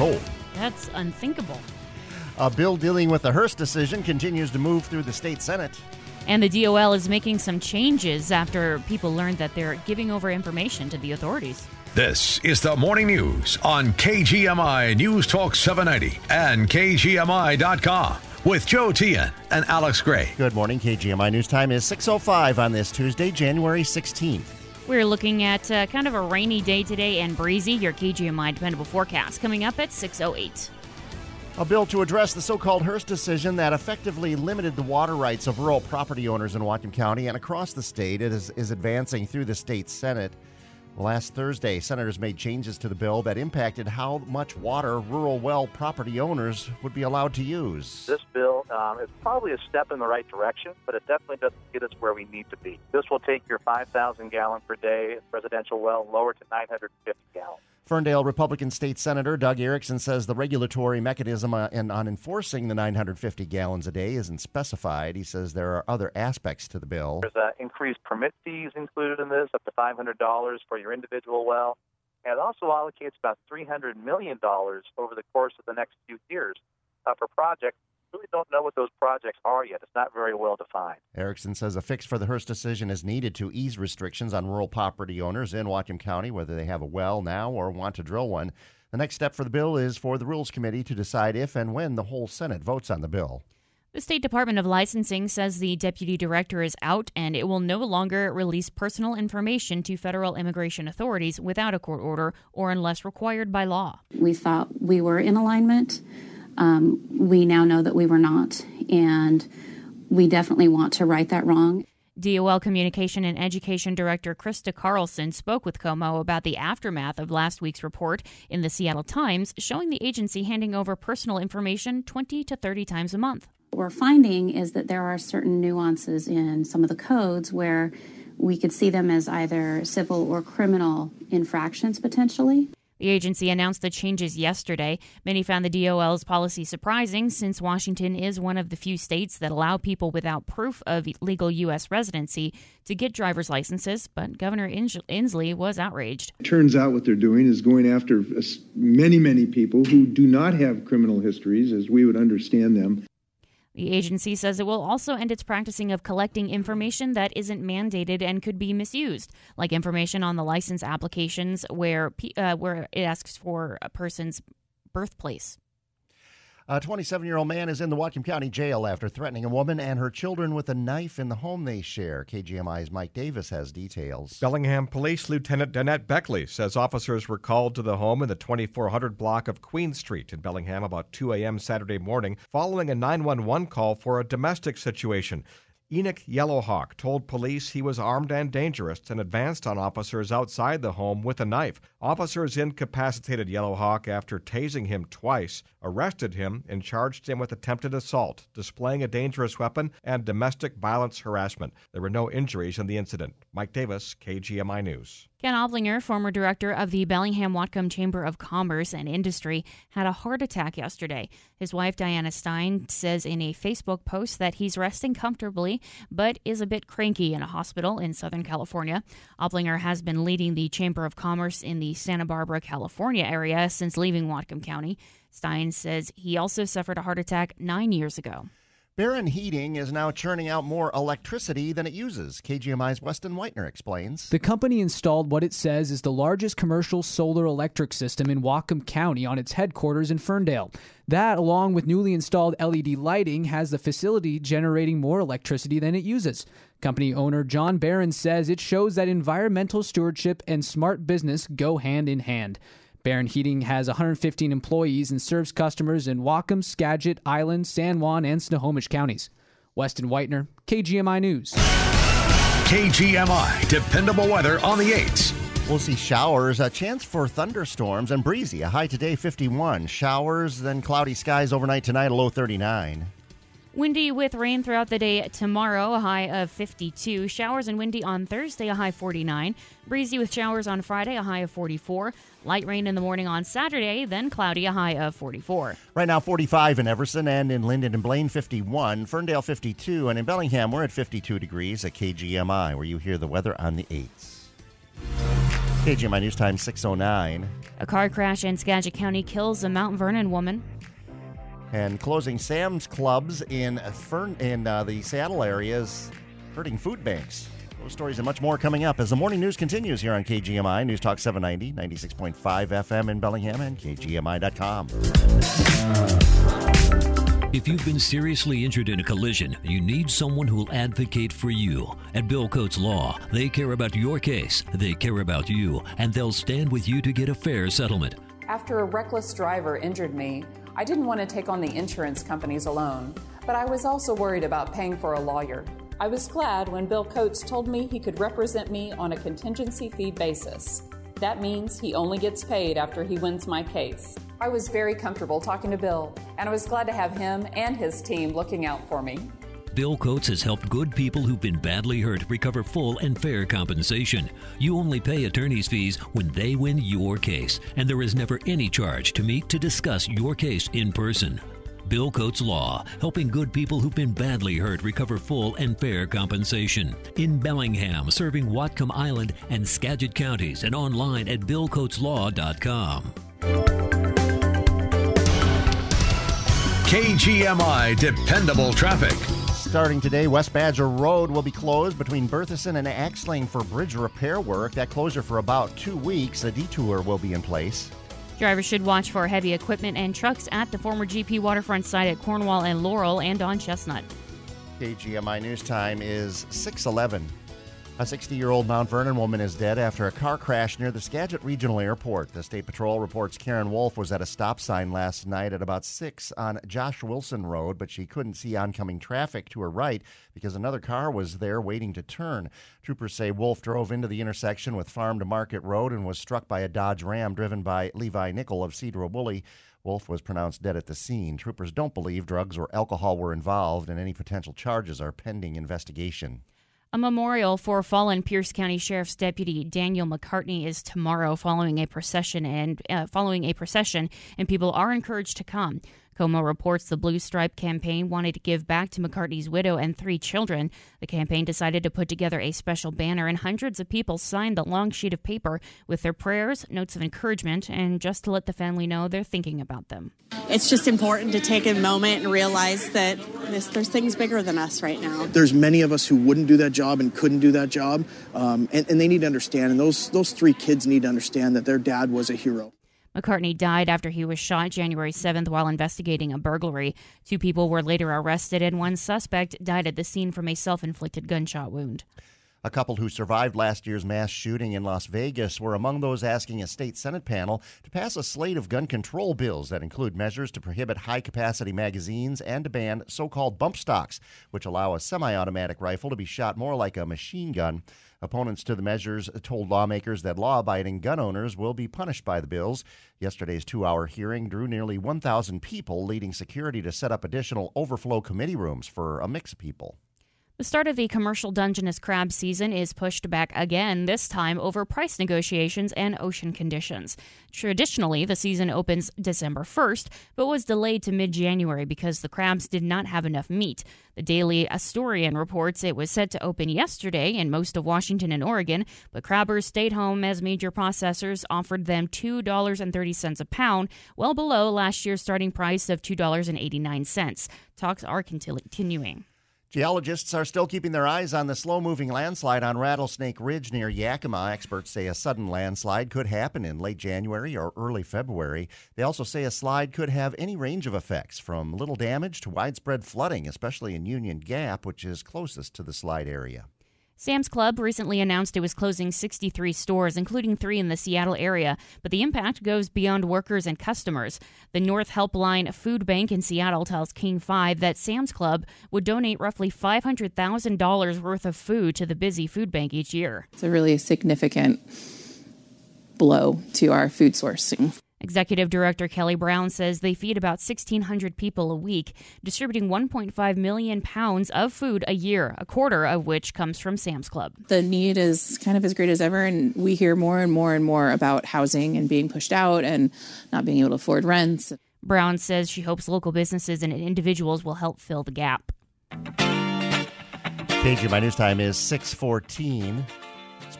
cold. That's unthinkable. A bill dealing with the Hirst decision continues to move through the state Senate. And the DOL is making some changes after people learned that they're giving over information to the authorities. This is the morning news on KGMI News Talk 790 and KGMI.com with Joe Tian and Alex Gray. Good morning. KGMI News Time is 6.05 on this Tuesday, January 16th. We're looking at uh, kind of a rainy day today and breezy. Your KGMI dependable forecast coming up at 6.08. A bill to address the so called Hirst decision that effectively limited the water rights of rural property owners in Whatcom County and across the state is, is advancing through the state Senate. Last Thursday, senators made changes to the bill that impacted how much water rural well property owners would be allowed to use. This bill um, is probably a step in the right direction, but it definitely doesn't get us where we need to be. This will take your 5,000 gallon per day residential well lower to 950 gallons. Ferndale Republican State Senator Doug Erickson says the regulatory mechanism uh, in, on enforcing the 950 gallons a day isn't specified. He says there are other aspects to the bill. There's uh, increased permit fees included in this, up to $500 for your individual well. And it also allocates about $300 million over the course of the next few years uh, for projects really don't know what those projects are yet. It's not very well defined. Erickson says a fix for the Hirst decision is needed to ease restrictions on rural property owners in Whatcom County, whether they have a well now or want to drill one. The next step for the bill is for the Rules Committee to decide if and when the whole Senate votes on the bill. The State Department of Licensing says the deputy director is out and it will no longer release personal information to federal immigration authorities without a court order or unless required by law. We thought we were in alignment. Um, we now know that we were not, and we definitely want to right that wrong. DOL Communication and Education Director Krista Carlson spoke with KOMO about the aftermath of last week's report in the Seattle Times showing the agency handing over personal information 20 to 30 times a month. What we're finding is that there are certain nuances in some of the codes where we could see them as either civil or criminal infractions potentially. The agency announced the changes yesterday. Many found the DOL's policy surprising since Washington is one of the few states that allow people without proof of legal U.S. residency to get driver's licenses, but Governor Inslee was outraged. It turns out what they're doing is going after uh, many, many people who do not have criminal histories as we would understand them. The agency says it will also end its practicing of collecting information that isn't mandated and could be misused, like information on the license applications where uh, where it asks for a person's birthplace. A 27 year old man is in the Whatcom County Jail after threatening a woman and her children with a knife in the home they share. KGMI's Mike Davis has details. Bellingham Police Lieutenant Danette Beckley says officers were called to the home in the 2400 block of Queen Street in Bellingham about 2 a.m. Saturday morning following a 911 call for a domestic situation. Enoch Yellowhawk told police he was armed and dangerous and advanced on officers outside the home with a knife. Officers incapacitated Yellowhawk after tasing him twice, arrested him, and charged him with attempted assault, displaying a dangerous weapon, and domestic violence harassment. There were no injuries in the incident. Mike Davis, KGMI News. Ken Oplinger, former director of the Bellingham Whatcom Chamber of Commerce and Industry, had a heart attack yesterday. His wife, Diana Stein, says in a Facebook post that he's resting comfortably but is a bit cranky in a hospital in Southern California. Oplinger has been leading the Chamber of Commerce in the Santa Barbara, California area since leaving Whatcom County. Stein says he also suffered a heart attack nine years ago. Barron Heating is now churning out more electricity than it uses. KGMI's Weston Whitener explains. The company installed what it says is the largest commercial solar electric system in Whatcom County on its headquarters in Ferndale. That, along with newly installed LED lighting, has the facility generating more electricity than it uses. Company owner John Barron says it shows that environmental stewardship and smart business go hand in hand. Barron Heating has 115 employees and serves customers in Whatcom, Skagit, Island, San Juan, and Snohomish counties. Weston Whitener, KGMI News. KGMI, dependable weather on the 8s. We'll see showers, a chance for thunderstorms and breezy. A high today 51. Showers, then cloudy skies overnight tonight, a low 39. Windy with rain throughout the day tomorrow, a high of 52. Showers and windy on Thursday, a high 49. Breezy with showers on Friday, a high of 44. Light rain in the morning on Saturday, then cloudy, a high of 44. Right now, 45 in Everson and in Lynden and Blaine, 51. Ferndale, 52. And in Bellingham, we're at 52 degrees at KGMI, where you hear the weather on the 8s. KGMI News Time 609. A car crash in Skagit County kills a Mount Vernon woman. And closing Sam's clubs in Fern in uh, the Seattle area is hurting food banks. Those stories and much more coming up as the morning news continues here on KGMI News Talk 790, 96.5 FM in Bellingham and KGMI.com. If you've been seriously injured in a collision, you need someone who will advocate for you. At Bill Coates Law, they care about your case, they care about you, and they'll stand with you to get a fair settlement. After a reckless driver injured me, I didn't want to take on the insurance companies alone, but I was also worried about paying for a lawyer. I was glad when Bill Coates told me he could represent me on a contingency fee basis. That means he only gets paid after he wins my case. I was very comfortable talking to Bill, and I was glad to have him and his team looking out for me. Bill Coates has helped good people who've been badly hurt recover full and fair compensation. You only pay attorney's fees when they win your case, and there is never any charge to meet to discuss your case in person. Bill Coates Law, helping good people who've been badly hurt recover full and fair compensation. In Bellingham, serving Whatcom Island and Skagit counties, and online at BillCoatesLaw.com. KGMI Dependable Traffic. Starting today, West Badger Road will be closed between Berthusen and Axling for bridge repair work. That closure for about two weeks. A detour will be in place. Drivers should watch for heavy equipment and trucks at the former GP waterfront site at Cornwall and Laurel and on Chestnut. KGMI News Time is 611. A 60 year old Mount Vernon woman is dead after a car crash near the Skagit Regional Airport. The State Patrol reports Karen Wolf was at a stop sign last night at about 6 on Josh Wilson Road, but she couldn't see oncoming traffic to her right because another car was there waiting to turn. Troopers say Wolf drove into the intersection with Farm to Market Road and was struck by a Dodge Ram driven by Levi Nickel of Sedro-Woolley. Wolf was pronounced dead at the scene. Troopers don't believe drugs or alcohol were involved, and any potential charges are pending investigation. A memorial for fallen Pierce County Sheriff's Deputy Daniel McCartney is tomorrow, following a procession and uh, following a procession, and people are encouraged to come. KOMO reports the Blue Stripe campaign wanted to give back to McCartney's widow and three children. The campaign decided to put together a special banner, and hundreds of people signed the long sheet of paper with their prayers, notes of encouragement, and just to let the family know they're thinking about them. It's just important to take a moment and realize that this, there's things bigger than us right now. There's many of us who wouldn't do that job and couldn't do that job, um, and, and they need to understand, and those, those three kids need to understand that their dad was a hero. McCartney died after he was shot January 7th while investigating a burglary. Two people were later arrested, and one suspect died at the scene from a self inflicted gunshot wound. A couple who survived last year's mass shooting in Las Vegas were among those asking a state Senate panel to pass a slate of gun control bills that include measures to prohibit high capacity magazines and to ban so called bump stocks, which allow a semi automatic rifle to be shot more like a machine gun. Opponents to the measures told lawmakers that law abiding gun owners will be punished by the bills. Yesterday's two hour hearing drew nearly 1,000 people, leading security to set up additional overflow committee rooms for a mix of people. The start of the commercial Dungeness crab season is pushed back again, this time over price negotiations and ocean conditions. Traditionally, the season opens December 1st, but was delayed to mid January because the crabs did not have enough meat. The Daily Astorian reports it was set to open yesterday in most of Washington and Oregon, but crabbers stayed home as major processors offered them $2.30 a pound, well below last year's starting price of $2.89. Talks are continuing. Geologists are still keeping their eyes on the slow moving landslide on Rattlesnake Ridge near Yakima. Experts say a sudden landslide could happen in late January or early February. They also say a slide could have any range of effects, from little damage to widespread flooding, especially in Union Gap, which is closest to the slide area. Sam's Club recently announced it was closing 63 stores, including three in the Seattle area, but the impact goes beyond workers and customers. The North Helpline Food Bank in Seattle tells King 5 that Sam's Club would donate roughly $500,000 worth of food to the busy food bank each year. It's a really significant blow to our food sourcing. Executive Director Kelly Brown says they feed about 1,600 people a week, distributing 1.5 million pounds of food a year, a quarter of which comes from Sam's Club. The need is kind of as great as ever, and we hear more and more and more about housing and being pushed out and not being able to afford rents. Brown says she hopes local businesses and individuals will help fill the gap. KGMI News Time is 614.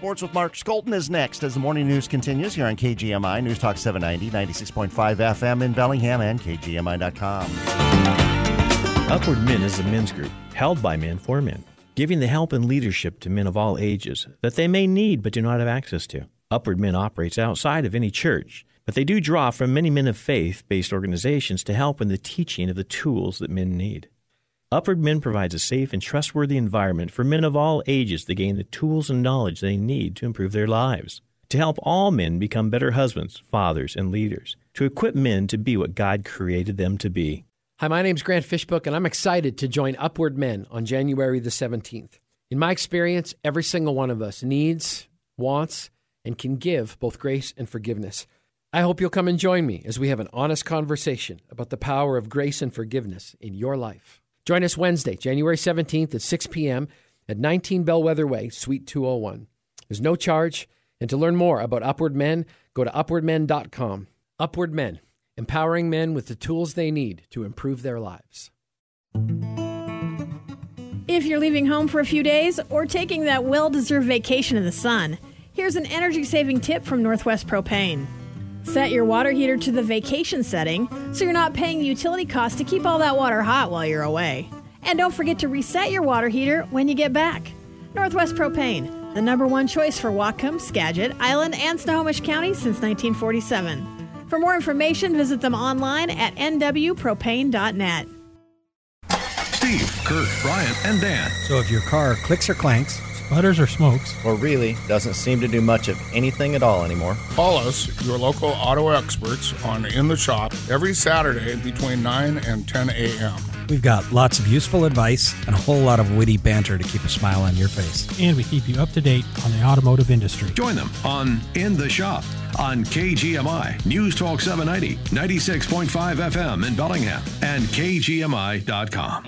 Sports with Mark Skolton is next as the morning news continues here on KGMI News Talk 790, 96.5 FM in Bellingham and KGMI.com. Upward Men is a men's group held by men for men, giving the help and leadership to men of all ages that they may need but do not have access to. Upward Men operates outside of any church, but they do draw from many men of faith based organizations to help in the teaching of the tools that men need. Upward Men provides a safe and trustworthy environment for men of all ages to gain the tools and knowledge they need to improve their lives, to help all men become better husbands, fathers, and leaders, to equip men to be what God created them to be. Hi, my name's Grant Fishbook, and I'm excited to join Upward Men on January the 17th. In my experience, every single one of us needs, wants, and can give both grace and forgiveness. I hope you'll come and join me as we have an honest conversation about the power of grace and forgiveness in your life. Join us Wednesday, January 17th at 6 p.m. at 19 Bellwether Way, Suite 201. There's no charge, and to learn more about Upward Men, go to upwardmen.com. Upward Men, empowering men with the tools they need to improve their lives. If you're leaving home for a few days or taking that well deserved vacation in the sun, here's an energy saving tip from Northwest Propane. Set your water heater to the vacation setting so you're not paying the utility costs to keep all that water hot while you're away. And don't forget to reset your water heater when you get back. Northwest Propane, the number one choice for Whatcom, Skagit, Island, and Snohomish County since 1947. For more information, visit them online at nwpropane.net. Steve, Kurt, Brian, and Dan. So if your car clicks or clanks, sputters or smokes, or really doesn't seem to do much of anything at all anymore. Call us, your local auto experts, on In the Shop every Saturday between 9 and 10 a.m. We've got lots of useful advice and a whole lot of witty banter to keep a smile on your face. And we keep you up to date on the automotive industry. Join them on In the Shop on KGMI News Talk 790, 96.5 FM in Bellingham, and KGMI.com.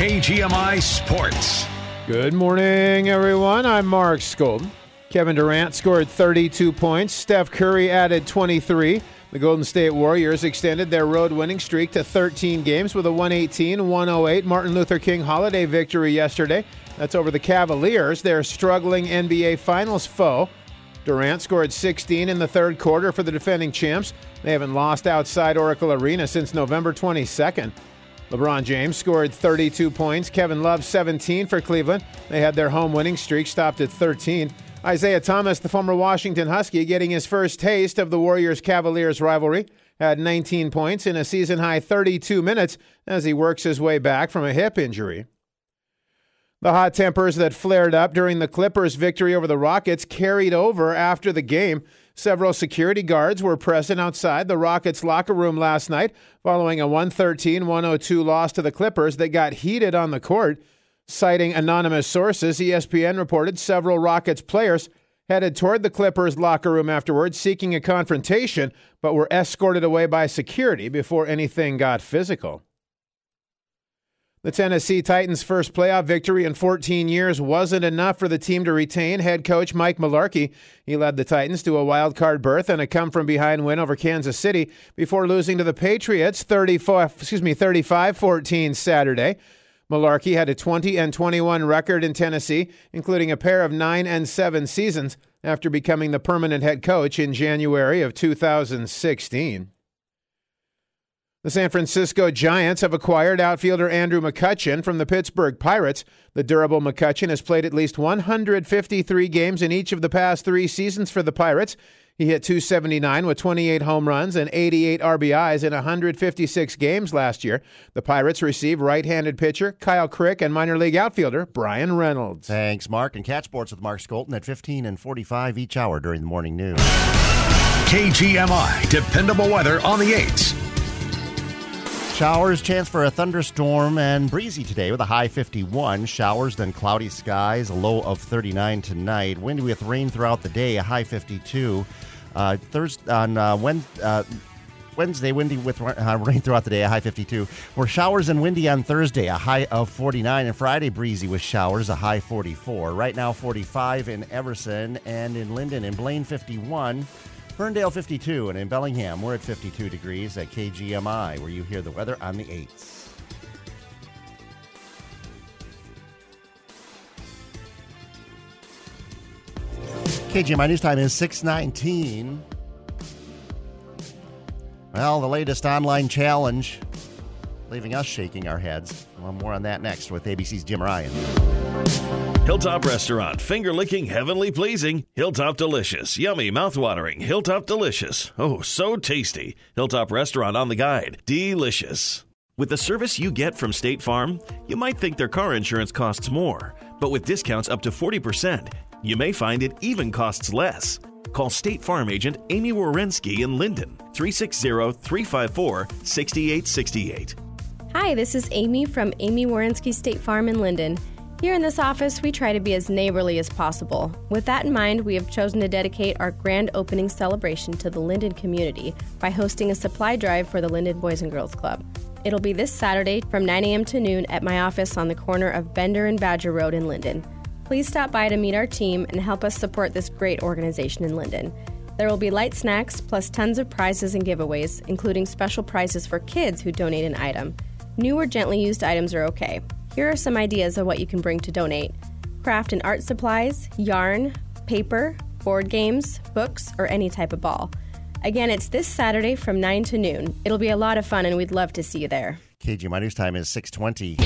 KGMI Sports. Good morning, everyone. I'm Mark Skolton. Kevin Durant scored 32 points. Steph Curry added 23. The Golden State Warriors extended their road winning streak to 13 games with a 118 108 Martin Luther King holiday victory yesterday. That's over the Cavaliers, their struggling NBA Finals foe. Durant scored 16 in the third quarter for the defending champs. They haven't lost outside Oracle Arena since November 22nd. LeBron James scored 32 points. Kevin Love 17 for Cleveland. They had their home winning streak stopped at 13. Isaiah Thomas, the former Washington Husky, getting his first taste of the Warriors Cavaliers rivalry, had 19 points in a season high 32 minutes as he works his way back from a hip injury. The hot tempers that flared up during the Clippers' victory over the Rockets carried over after the game. Several security guards were present outside the Rockets locker room last night following a 113 102 loss to the Clippers that got heated on the court. Citing anonymous sources, ESPN reported several Rockets players headed toward the Clippers locker room afterwards seeking a confrontation, but were escorted away by security before anything got physical. The Tennessee Titans' first playoff victory in 14 years wasn't enough for the team to retain head coach Mike Mularkey. He led the Titans to a wild card berth and a come from behind win over Kansas City before losing to the Patriots 34 excuse me 35-14 Saturday. Mularkey had a 20 and 21 record in Tennessee, including a pair of 9 and 7 seasons after becoming the permanent head coach in January of 2016. The San Francisco Giants have acquired outfielder Andrew McCutchen from the Pittsburgh Pirates. The durable McCutchen has played at least 153 games in each of the past three seasons for the Pirates. He hit 279 with 28 home runs and 88 RBIs in 156 games last year. The Pirates receive right handed pitcher Kyle Crick and minor league outfielder Bryan Reynolds. Thanks, Mark. And catch sports with Mark Skolton at 15 and 45 each hour during the morning news. KGMI, dependable weather on the 8s. Showers, chance for a thunderstorm and breezy today with a high 51. Showers, then cloudy skies, a low of 39 tonight. Windy with rain throughout the day, a high 52. Uh, Thursday on uh, Wednesday, uh, Wednesday, windy with uh, rain throughout the day, a high 52. We're showers and windy on Thursday, a high of 49. And Friday, breezy with showers, a high 44. Right now, 45 in Everson and in Lynden and Blaine, 51. Ferndale 52, and in Bellingham, we're at 52 degrees at KGMI, where you hear the weather on the 8th. KGMI News Time is 619. Well, the latest online challenge leaving us shaking our heads. Well, more on that next with ABC's Jim Ryan. Hilltop Restaurant, finger licking, heavenly pleasing. Hilltop Delicious, yummy, mouthwatering. Hilltop Delicious. Oh, so tasty. Hilltop Restaurant on the guide. Delicious. With the service you get from State Farm, you might think their car insurance costs more, but with discounts up to 40%, you may find it even costs less. Call State Farm agent Amy Wierenski in Lynden, 360 354 6868. Hi, this is Amy from Amy Wierenski State Farm in Lynden. Here in this office, we try to be as neighborly as possible. With that in mind, we have chosen to dedicate our grand opening celebration to the Lynden community by hosting a supply drive for the Lynden Boys and Girls Club. It'll be this Saturday from 9 a.m. to noon at my office on the corner of Bender and Badger Road in Lynden. Please stop by to meet our team and help us support this great organization in Lynden. There will be light snacks plus tons of prizes and giveaways, including special prizes for kids who donate an item. New or gently used items are okay. Here are some ideas of what you can bring to donate craft and art supplies, yarn, paper, board games, books, or any type of ball. Again, it's this Saturday from 9 to noon. It'll be a lot of fun and we'd love to see you there. KGMI News Time is 620.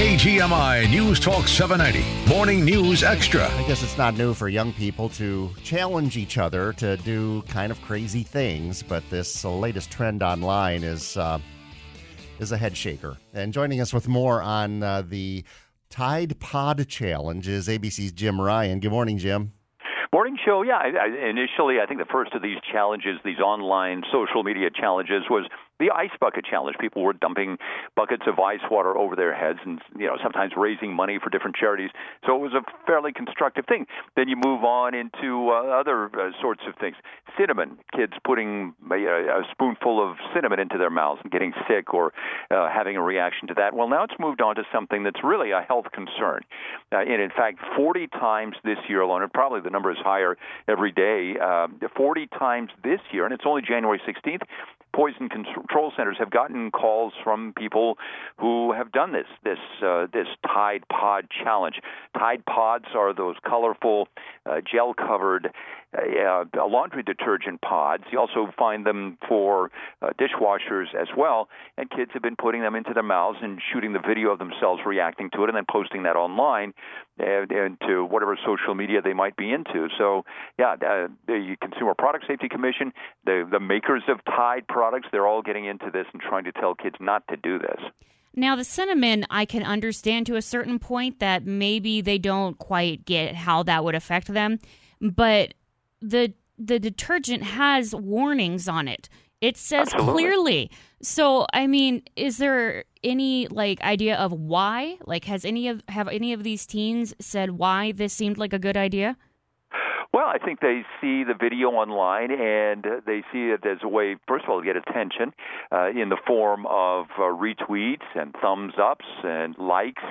KGMI News Talk 790, Morning News Extra. I guess it's not new for young people to challenge each other to do kind of crazy things, but this latest trend online is uh, is a head shaker. And joining us with more on uh, the Tide Pod Challenge is ABC's Jim Ryan. Good morning, Jim. Morning show. Yeah, I, I, initially, I think the first of these challenges, these online social media challenges, was the ice bucket challenge. People were dumping buckets of ice water over their heads, and you know sometimes raising money for different charities. So it was a fairly constructive thing. Then you move on into uh, other uh, sorts of things. Cinnamon, kids putting a, a spoonful of cinnamon into their mouths and getting sick or uh, having a reaction to that. Well, now it's moved on to something that's really a health concern. Uh, and in fact, 40 times this year alone, and probably the number is higher every day. Uh, 40 times this year, and it's only January 16th. Poison control centers have gotten calls from people who have done this this uh, this Tide Pod challenge. Tide Pods are those colorful, uh, gel covered uh, laundry detergent pods. You also find them for uh, dishwashers as well. And kids have been putting them into their mouths and shooting the video of themselves reacting to it and then posting that online and, and to whatever social media they might be into. So, yeah, uh, the Consumer Product Safety Commission, the, the makers of Tide products, they're all getting into this and trying to tell kids not to do this. Now, the cinnamon, I can understand to a certain point that maybe they don't quite get how that would affect them. But the the detergent has warnings on it. It says Absolutely. clearly. So, I mean, is there any like idea of why? Like, has any of have any of these teens said why this seemed like a good idea? Well, I think they see the video online and they see it as a way, first of all, to get attention uh, in the form of uh, retweets and thumbs ups and likes.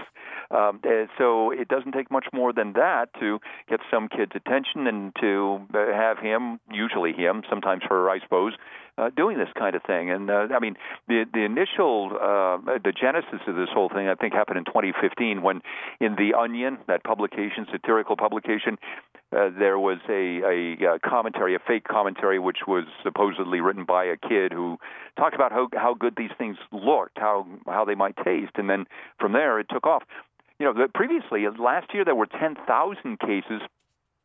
Um, so it doesn't take much more than that to get some kid's attention and to uh, have him, usually him, sometimes her, I suppose, uh, doing this kind of thing. And uh, I mean, the the initial uh, the genesis of this whole thing, I think, happened in 2015 when, in the Onion, that publication, satirical publication, uh, there was a, a, a commentary, a fake commentary, which was supposedly written by a kid who talked about how how good these things looked, how how they might taste, and then from there it took off. You know, previously last year there were 10,000 cases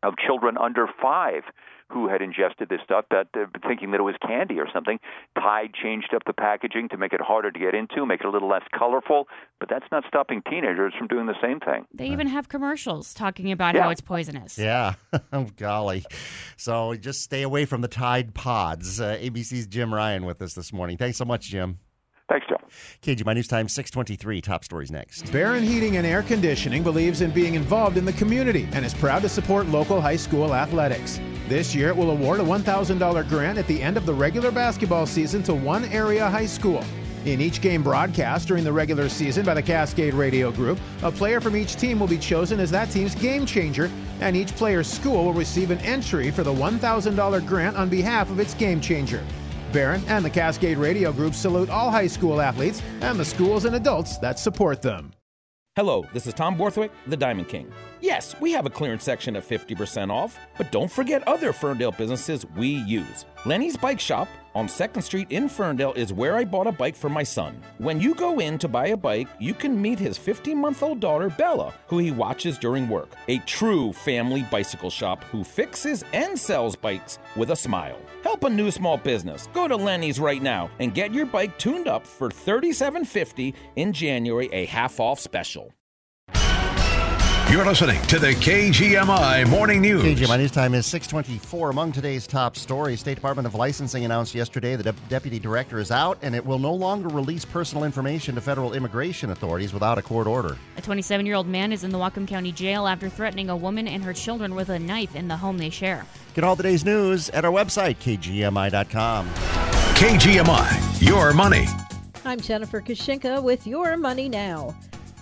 of children under five who had ingested this stuff, that uh, thinking that it was candy or something. Tide changed up the packaging to make it harder to get into, make it a little less colorful, but that's not stopping teenagers from doing the same thing. They even have commercials talking about Yeah. how it's poisonous. Yeah, oh, golly. So just stay away from the Tide Pods. Uh, ABC's Jim Ryan with us this morning. Thanks so much, Jim. Thanks, Joe. KGMI News Time 623. Top stories next. Barron Heating and Air Conditioning believes in being involved in the community and is proud to support local high school athletics. This year, it will award a $1,000 grant at the end of the regular basketball season to one area high school. In each game broadcast during the regular season by the Cascade Radio Group, a player from each team will be chosen as that team's game changer, and each player's school will receive an entry for the $1,000 grant on behalf of its game changer. Barron and the Cascade Radio Group salute all high school athletes and the schools and adults that support them. Hello, this is Tom Borthwick, the Diamond King. Yes, we have a clearance section at 50% off, but don't forget other Ferndale businesses we use. Lenny's Bike Shop on 2nd Street in Ferndale is where I bought a bike for my son. When you go in to buy a bike, you can meet his 15 month old daughter, Bella, who he watches during work. A true family bicycle shop who fixes and sells bikes with a smile. Help a new small business. Go to Lenny's right now and get your bike tuned up for $37.50 in January, a half off special. You're listening to the KGMI Morning News. KGMI News Time is 624. Among today's top stories, State Department of Licensing announced yesterday the de- deputy director is out and it will no longer release personal information to federal immigration authorities without a court order. A 27 year old man is in the Whatcom County Jail after threatening a woman and her children with a knife in the home they share. Get all today's news at our website, kgmi.com. KGMI, your money. I'm Jennifer Kushinka with Your Money Now.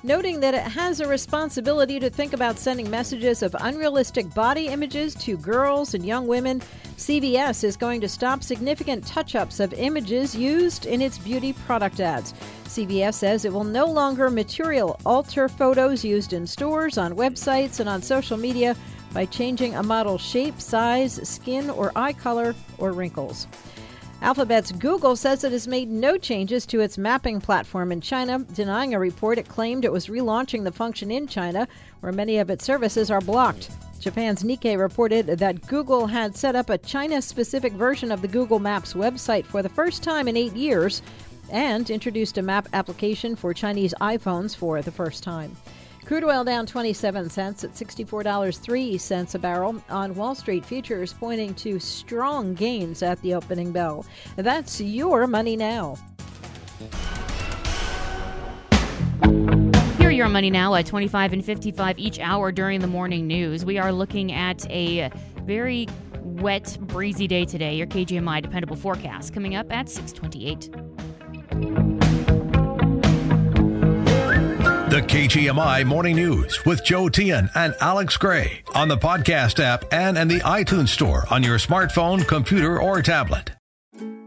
Noting that it has a responsibility to think about sending messages of unrealistic body images to girls and young women, CVS is going to stop significant touch ups of images used in its beauty product ads. CVS says it will no longer material alter photos used in stores, on websites, and on social media by changing a model's shape, size, skin, or eye color, or wrinkles. Alphabet's Google says it has made no changes to its mapping platform in China, denying a report it claimed it was relaunching the function in China, where many of its services are blocked. Japan's Nikkei reported that Google had set up a China specific version of the Google Maps website for the first time in eight years and introduced a map application for Chinese iPhones for the first time. Crude oil down 27 cents at $64.03 a barrel on Wall Street futures, pointing to strong gains at the opening bell. That's your money now. Here your money now at 25 and 55 each hour during the morning news. We are looking at a very wet, breezy day today. Your KGMI dependable forecast coming up at 628. The KGMI Morning News with Joe Tian and Alex Gray on the podcast app and in the iTunes Store on your smartphone, computer, or tablet.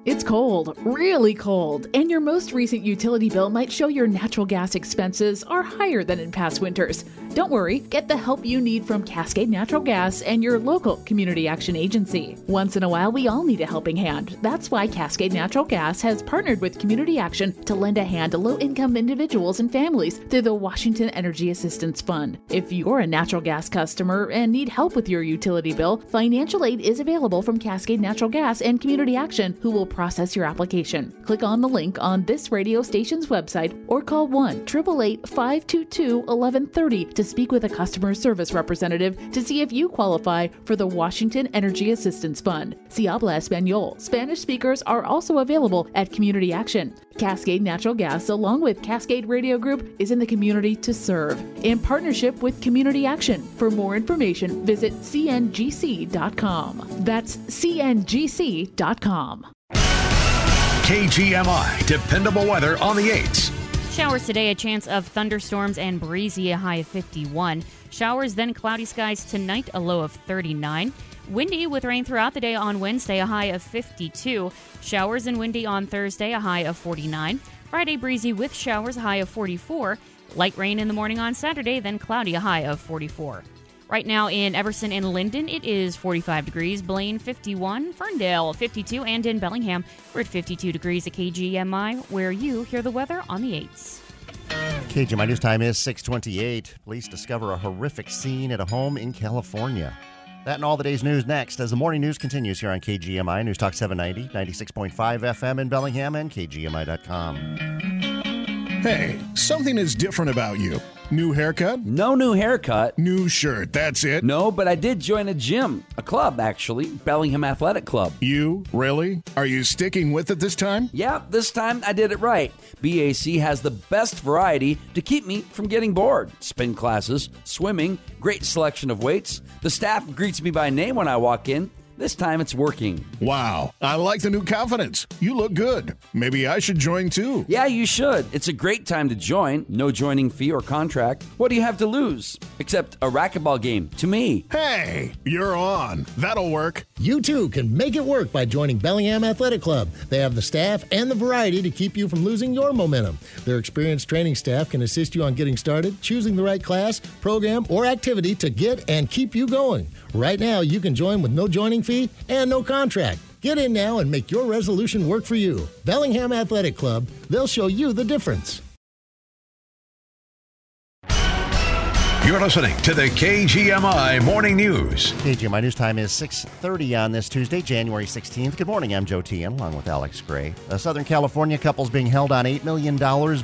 It's cold, really cold, and your most recent utility bill might show your natural gas expenses are higher than in past winters. Don't worry, get the help you need from Cascade Natural Gas and your local community action agency. Once in a while, we all need a helping hand. That's why Cascade Natural Gas has partnered with Community Action to lend a hand to low income individuals and families through the Washington Energy Assistance Fund. If you're a natural gas customer and need help with your utility bill, financial aid is available from Cascade Natural Gas and Community Action, who will process your application. Click on the link on this radio station's website or call 1 888 522 1130 to speak with a customer service representative to see if you qualify for the Washington Energy Assistance Fund. Si habla español. Spanish speakers are also available at Community Action. Cascade Natural Gas, along with Cascade Radio Group, is in the community to serve in partnership with Community Action. For more information, visit cngc.com. That's cngc.com. KGMI, dependable weather on the 8s. Showers today, a chance of thunderstorms and breezy, a high of 51. Showers, then cloudy skies tonight, a low of 39. Windy with rain throughout the day on Wednesday, a high of 52. Showers and windy on Thursday, a high of 49. Friday, breezy with showers, a high of 44. Light rain in the morning on Saturday, then cloudy, a high of 44. Right now in Everson and Lynden, it is 45 degrees. Blaine, 51. Ferndale, 52. And in Bellingham, we're at 52 degrees at KGMI, where you hear the weather on the 8s. KGMI News Time is 628. Police discover a horrific scene at a home in California. That and all the day's news next as the morning news continues here on KGMI News Talk 790, 96.5 FM in Bellingham and KGMI.com. Hey, something is different about you. New haircut? No new haircut. New shirt, that's it? No, but I did join a gym, a club actually, Bellingham Athletic Club. You? Really? Are you sticking with it this time? Yeah, this time I did it right. BAC has the best variety to keep me from getting bored. Spin classes, swimming, great selection of weights. The staff greets me by name when I walk in. This time it's working. Wow, I like the new confidence. You look good. Maybe I should join too. Yeah, you should. It's a great time to join. No joining fee or contract. What do you have to lose? Except a racquetball game to me. Hey, you're on. That'll work. You too can make it work by joining Bellingham Athletic Club. They have the staff and the variety to keep you from losing your momentum. Their experienced training staff can assist you on getting started, choosing the right class, program, or activity to get and keep you going. Right now, you can join with no joining fee and no contract. Get in now and make your resolution work for you. Bellingham Athletic Club, they'll show you the difference. You're listening to the KGMI Morning News. KGMI News Time is 6.30 on this Tuesday, January 16th. Good morning, I'm Joe Tian, along with Alex Gray. A Southern California couple's being held on $8 million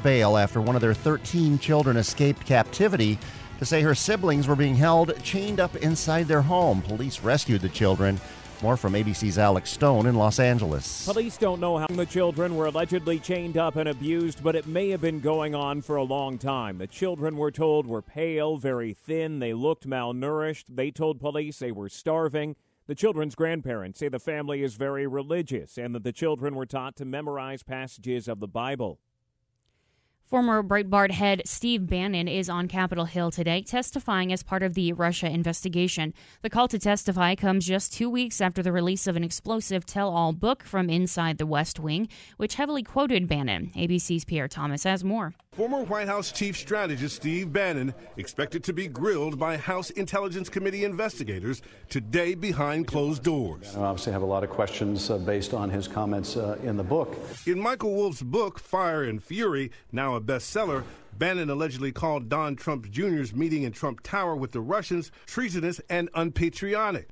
bail after one of their 13 children escaped captivity to say her siblings were being held chained up inside their home. Police rescued the children. More from ABC's Alex Stone in Los Angeles. Police don't know how the children were allegedly chained up and abused, but it may have been going on for a long time. The children, were told, were pale, very thin. They looked malnourished. They told police they were starving. The children's grandparents say the family is very religious and that the children were taught to memorize passages of the Bible. Former Breitbart head Steve Bannon is on Capitol Hill today, testifying as part of the Russia investigation. The call to testify comes just two weeks after the release of an explosive tell all book from inside the West Wing, which heavily quoted Bannon. ABC's Pierre Thomas has more. Former White House Chief Strategist Steve Bannon expected to be grilled by House Intelligence Committee investigators today behind closed doors. I obviously have a lot of questions uh, based on his comments uh, in the book. In Michael Wolff's book, Fire and Fury, now a bestseller, Bannon allegedly called Don Trump Jr.'s meeting in Trump Tower with the Russians treasonous and unpatriotic.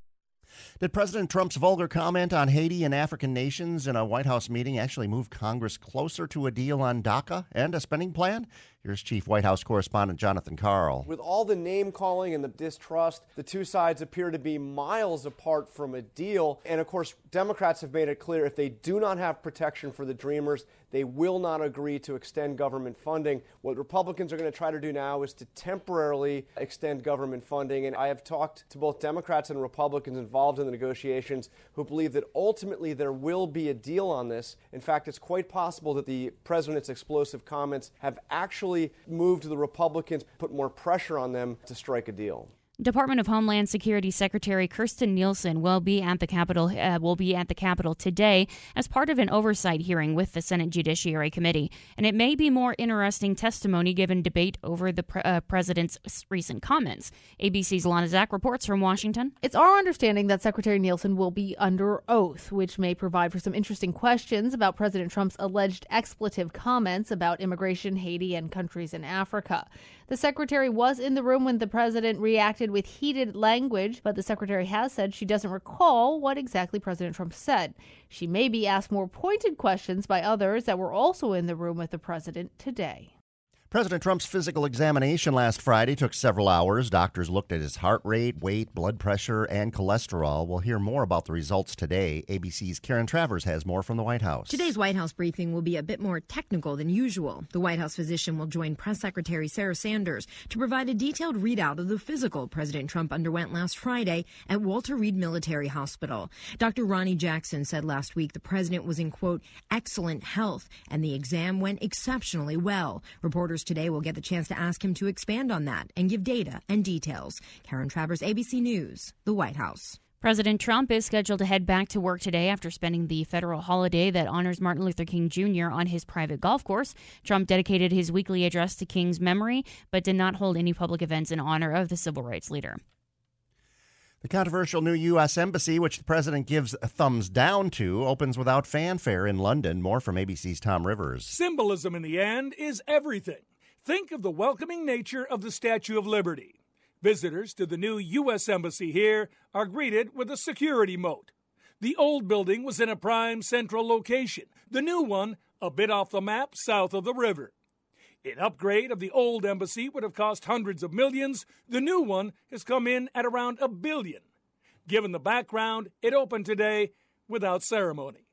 Did President Trump's vulgar comment on Haiti and African nations in a White House meeting actually move Congress closer to a deal on DACA and a spending plan? Here's Chief White House correspondent Jonathan Karl. With all the name calling and the distrust, the two sides appear to be miles apart from a deal. And of course, Democrats have made it clear if they do not have protection for the Dreamers, they will not agree to extend government funding. What Republicans are going to try to do now is to temporarily extend government funding. And I have talked to both Democrats and Republicans involved in the negotiations who believe that ultimately there will be a deal on this. In fact, it's quite possible that the president's explosive comments have actually actually moved the Republicans, put more pressure on them to strike a deal. Department of Homeland Security Secretary Kirstjen Nielsen will be at the Capitol uh, will be at the Capitol today as part of an oversight hearing with the Senate Judiciary Committee, and it may be more interesting testimony given debate over the pre- uh, president's recent comments. ABC's Lana Zak reports from Washington. It's our understanding that Secretary Nielsen will be under oath, which may provide for some interesting questions about President Trump's alleged expletive comments about immigration, Haiti, and countries in Africa. The secretary was in the room when the president reacted with heated language, but the secretary has said she doesn't recall what exactly President Trump said. She may be asked more pointed questions by others that were also in the room with the president today. President Trump's physical examination last Friday took several hours. Doctors looked at his heart rate, weight, blood pressure, and cholesterol. We'll hear more about the results today. ABC's Karen Travers has more from the White House. Today's White House briefing will be a bit more technical than usual. The White House physician will join Press Secretary Sarah Sanders to provide a detailed readout of the physical President Trump underwent last Friday at Walter Reed Military Hospital. Dr. Ronnie Jackson said last week the president was in, quote, excellent health, and the exam went exceptionally well. Reporters today will get the chance to ask him to expand on that and give data and details. Karen Travers, ABC News, the White House. President Trump is scheduled to head back to work today after spending the federal holiday that honors Martin Luther King Jr. on his private golf course. Trump dedicated his weekly address to King's memory, but did not hold any public events in honor of the civil rights leader. The controversial new U.S. Embassy, which the president gives a thumbs down to, opens without fanfare in London. More from ABC's Tom Rivers. Symbolism in the end is everything. Think of the welcoming nature of the Statue of Liberty. Visitors to the new U.S. Embassy here are greeted with a security moat. The old building was in a prime central location, the new one a bit off the map south of the river. An upgrade of the old embassy would have cost hundreds of millions. The new one has come in at around a billion. Given the background, it opened today without ceremony.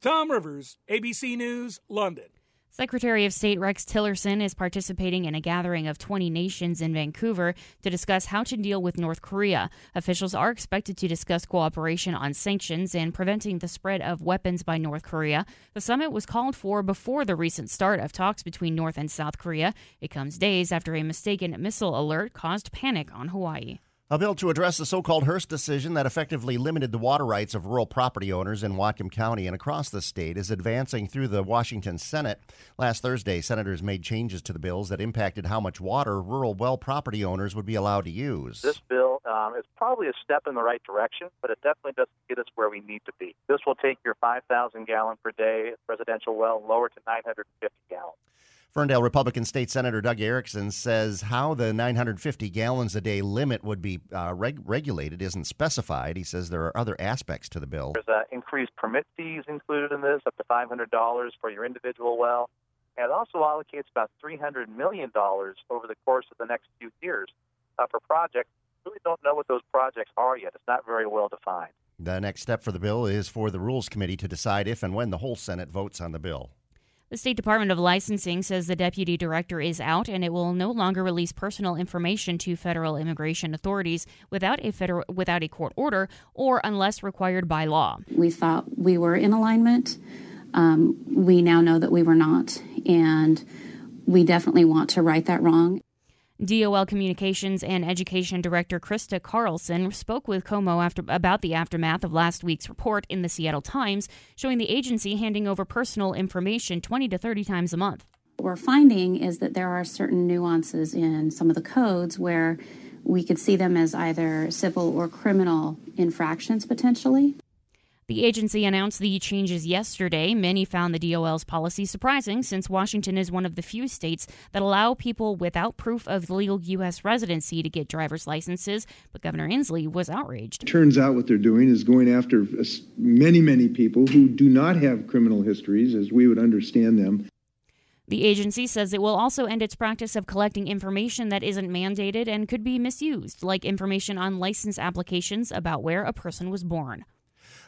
Tom Rivers, ABC News, London. Secretary of State Rex Tillerson is participating in a gathering of 20 nations in Vancouver to discuss how to deal with North Korea. Officials are expected to discuss cooperation on sanctions and preventing the spread of weapons by North Korea. The summit was called for before the recent start of talks between North and South Korea. It comes days after a mistaken missile alert caused panic on Hawaii. A bill to address the so called Hirst decision that effectively limited the water rights of rural property owners in Whatcom County and across the state is advancing through the Washington Senate. Last Thursday, senators made changes to the bills that impacted how much water rural well property owners would be allowed to use. This bill um, is probably a step in the right direction, but it definitely doesn't get us where we need to be. This will take your 5,000 gallon per day residential well lower to 950 gallons. Ferndale Republican State Senator Doug Ericksen says how the 950 gallons a day limit would be uh, reg- regulated isn't specified. He says there are other aspects to the bill. There's uh, increased permit fees included in this, up to $500 for your individual well. And it also allocates about $300 million over the course of the next few years uh, for projects. We really don't know what those projects are yet. It's not very well defined. The next step for the bill is for the Rules Committee to decide if and when the whole Senate votes on the bill. The State Department of Licensing says the deputy director is out and it will no longer release personal information to federal immigration authorities without a federal without a court order or unless required by law. We thought we were in alignment. Um, we now know that we were not, and we definitely want to right that wrong. DOL Communications and Education Director Krista Carlson spoke with KOMO after, about the aftermath of last week's report in the Seattle Times, showing the agency handing over personal information 20 to 30 times a month. What we're finding is that there are certain nuances in some of the codes where we could see them as either civil or criminal infractions potentially. The agency announced the changes yesterday. Many found the DOL's policy surprising since Washington is one of the few states that allow people without proof of legal U.S. residency to get driver's licenses. But Governor Inslee was outraged. Turns out what they're doing is going after uh, many, many people who do not have criminal histories as we would understand them. The agency says it will also end its practice of collecting information that isn't mandated and could be misused, like information on license applications about where a person was born.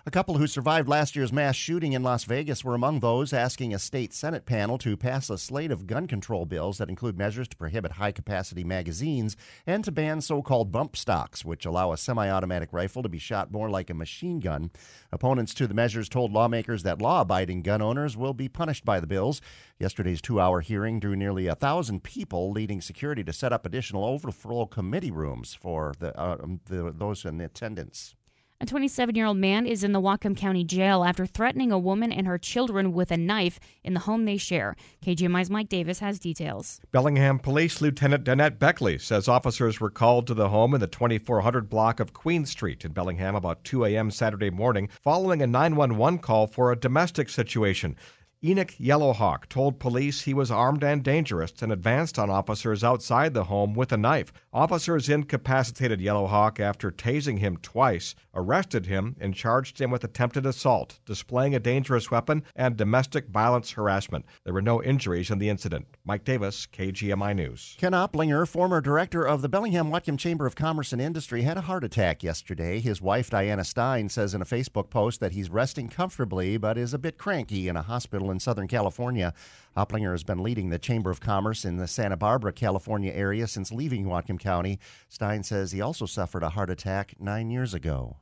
A couple who survived last year's mass shooting in Las Vegas were among those asking a state Senate panel to pass a slate of gun control bills that include measures to prohibit high capacity magazines and to ban so called bump stocks, which allow a semi automatic rifle to be shot more like a machine gun. Opponents to the measures told lawmakers that law abiding gun owners will be punished by the bills. Yesterday's two hour hearing drew nearly a thousand people, leading security to set up additional overflow committee rooms for the, uh, the those in attendance. A 27 year old man is in the Whatcom County Jail after threatening a woman and her children with a knife in the home they share. KGMI's Mike Davis has details. Bellingham Police Lieutenant Danette Beckley says officers were called to the home in the 2400 block of Queen Street in Bellingham about 2 a.m. Saturday morning following a 911 call for a domestic situation. Enoch Yellowhawk told police he was armed and dangerous and advanced on officers outside the home with a knife. Officers incapacitated Yellowhawk after tasing him twice, arrested him, and charged him with attempted assault, displaying a dangerous weapon, and domestic violence harassment. There were no injuries in the incident. Mike Davis, KGMI News. Ken Oplinger, former director of the Bellingham Whatcom Chamber of Commerce and Industry, had a heart attack yesterday. His wife, Diana Stein, says in a Facebook post that he's resting comfortably but is a bit cranky in a hospital in Southern California. Oplinger has been leading the Chamber of Commerce in the Santa Barbara, California area since leaving Whatcom County. Stein says he also suffered a heart attack nine years ago.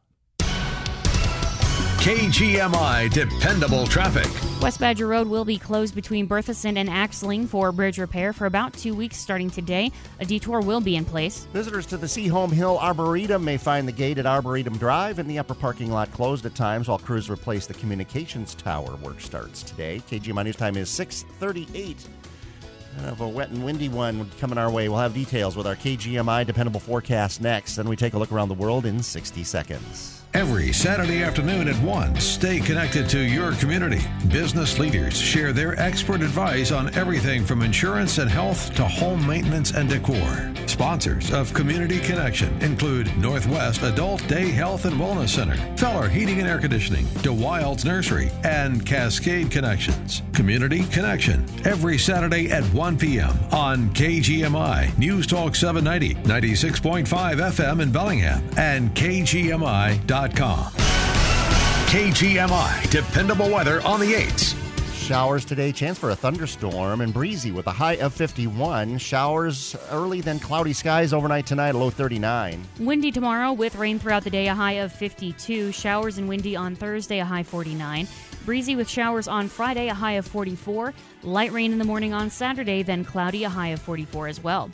KGMI Dependable Traffic. West Badger Road will be closed between Berthusen and Axling for bridge repair for about two weeks starting today. A detour will be in place. Visitors to the Sehome Hill Arboretum may find the gate at Arboretum Drive and the upper parking lot closed at times while crews replace the communications tower. Work starts today. KGMI News Time is 638. Kind of a wet and windy one coming our way. We'll have details with our KGMI Dependable Forecast next. Then we take a look around the world in 60 seconds. Every Saturday afternoon at 1, stay connected to your community. Business leaders share their expert advice on everything from insurance and health to home maintenance and decor. Sponsors of Community Connection include Northwest Adult Day Health and Wellness Center, Feller Heating and Air Conditioning, DeWild's Nursery, and Cascade Connections. Community Connection, every Saturday at 1 p.m. on KGMI, News Talk 790, 96.5 FM in Bellingham, and KGMI.com. KGMI, dependable weather on the 8s. showers today. Chance for a thunderstorm and breezy with a high of 51. Showers early, then cloudy skies overnight tonight, a low 39. Windy tomorrow with rain throughout the day, a high of 52. Showers and windy on Thursday, a high 49. Breezy with showers on Friday, a high of 44. Light rain in the morning on Saturday, then cloudy, a high of 44 as well.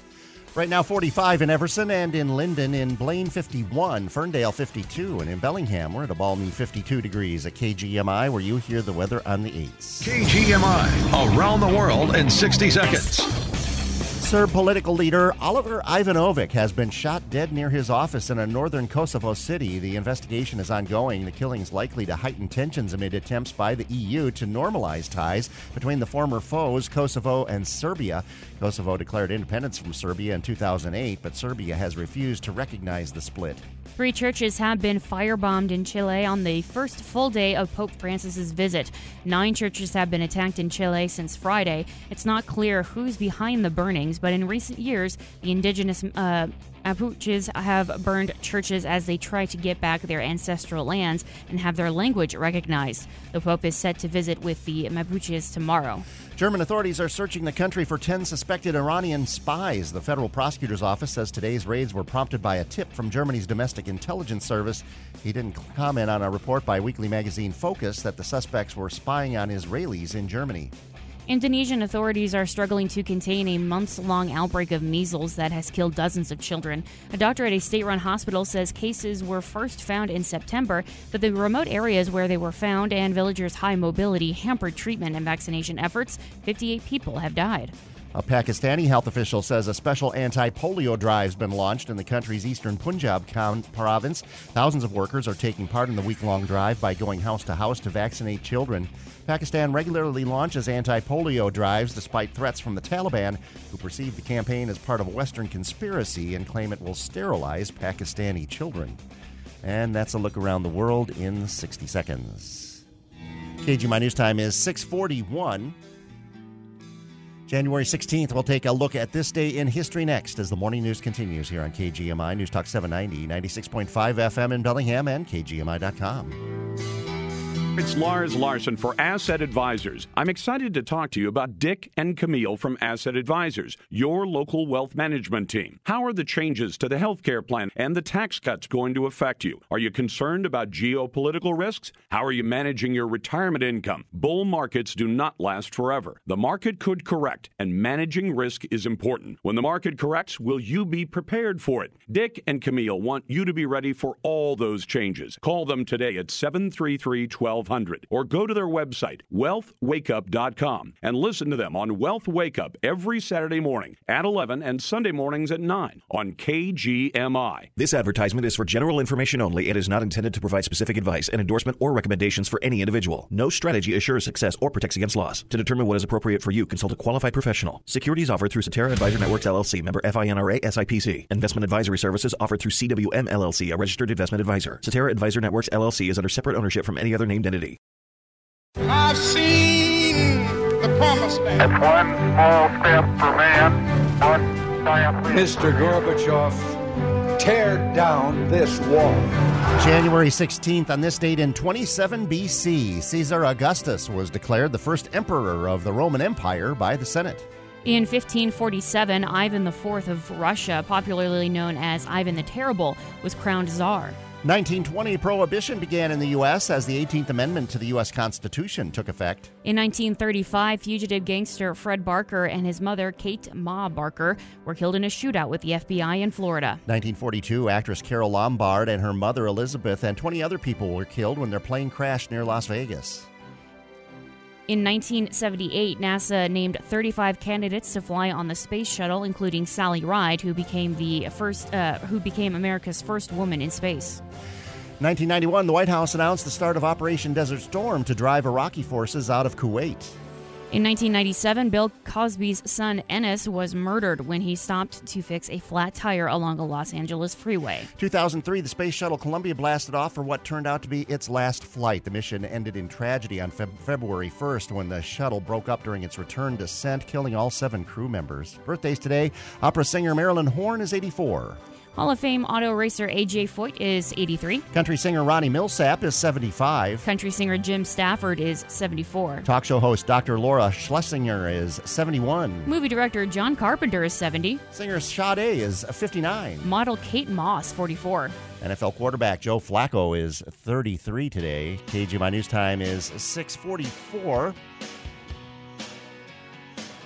Right now, 45 in Everson and in Lynden, in Blaine, 51, Ferndale, 52, and in Bellingham, we're at a balmy 52 degrees at KGMI, where you hear the weather on the 8s. KGMI, around the world in 60 seconds. Serb political leader Oliver Ivanovic has been shot dead near his office in a northern Kosovo city. The investigation is ongoing. The killing is likely to heighten tensions amid attempts by the EU to normalize ties between the former foes, Kosovo and Serbia. Kosovo declared independence from Serbia in 2008, but Serbia has refused to recognize the split. Three churches have been firebombed in Chile on the first full day of Pope Francis's visit. Nine churches have been attacked in Chile since Friday. It's not clear who's behind the burnings, but in recent years, the indigenous uh, Mapuches have burned churches as they try to get back their ancestral lands and have their language recognized. The Pope is set to visit with the Mapuches tomorrow. German authorities are searching the country for 10 suspected Iranian spies. The federal prosecutor's office says today's raids were prompted by a tip from Germany's domestic intelligence service. He didn't comment on a report by weekly magazine Focus that the suspects were spying on Israelis in Germany. Indonesian authorities are struggling to contain a months long outbreak of measles that has killed dozens of children. A doctor at a state run hospital says cases were first found in September, but the remote areas where they were found and villagers' high mobility hampered treatment and vaccination efforts. 58 people have died. A Pakistani health official says a special anti polio drive has been launched in the country's eastern Punjab province. Thousands of workers are taking part in the week long drive by going house to house to vaccinate children. Pakistan regularly launches anti polio drives despite threats from the Taliban, who perceive the campaign as part of a Western conspiracy and claim it will sterilize Pakistani children. And that's a look around the world in 60 seconds. KGMI News Time is 641. January 16th, we'll take a look at this day in history next as the morning news continues here on KGMI News Talk 790, 96.5 FM in Bellingham, and KGMI.com. It's Lars Larson for Asset Advisors. I'm excited to talk to you about Dick and Camille from Asset Advisors, your local wealth management team. How are the changes to the healthcare plan and the tax cuts going to affect you? Are you concerned about geopolitical risks? How are you managing your retirement income? Bull markets do not last forever. The market could correct, and managing risk is important. When the market corrects, will you be prepared for it? Dick and Camille want you to be ready for all those changes. Call them today at 733 12 1200 or go to their website, wealthwakeup.com, and listen to them on Wealth Wake Up every Saturday morning at 11 and Sunday mornings at 9 on KGMI. This advertisement is for general information only. It is not intended to provide specific advice, an endorsement, or recommendations for any individual. No strategy assures success or protects against loss. To determine what is appropriate for you, consult a qualified professional. Securities offered through Cetera Advisor Networks LLC, member FINRA SIPC. Investment advisory services offered through CWM LLC, a registered investment advisor. Cetera Advisor Networks LLC is under separate ownership from any other named entity. I've seen the promised land. It's one small step for man, one giant leap. Mr. Gorbachev, tear down this wall. January 16th, on this date in 27 BC, Caesar Augustus was declared the first emperor of the Roman Empire by the Senate. In 1547, Ivan IV of Russia, popularly known as Ivan the Terrible, was crowned czar. 1920, prohibition began in the U.S. as the 18th Amendment to the U.S. Constitution took effect. In 1935, fugitive gangster Fred Barker and his mother, Kate Ma Barker, were killed in a shootout with the FBI in Florida. 1942, actress Carole Lombard and her mother Elizabeth and 20 other people were killed when their plane crashed near Las Vegas. In 1978, NASA named 35 candidates to fly on the space shuttle, including Sally Ride, who became the first, uh, who became America's first woman in space. 1991, the White House announced the start of Operation Desert Storm to drive Iraqi forces out of Kuwait. In 1997, Bill Cosby's son Ennis was murdered when he stopped to fix a flat tire along a Los Angeles freeway. 2003, the Space Shuttle Columbia blasted off for what turned out to be its last flight. The mission ended in tragedy on Feb- February 1st when the shuttle broke up during its return descent, killing all seven crew members. Birthdays today opera singer Marilyn Horne is 84. Hall of Fame auto racer AJ Foyt is 83. Country singer Ronnie Milsap is 75. Country singer Jim Stafford is 74. Talk show host Dr. Laura Schlesinger is 71. Movie director John Carpenter is 70. Singer Sade is 59. Model Kate Moss, 44. NFL quarterback Joe Flacco is 33 today. KGMI News Time is 644.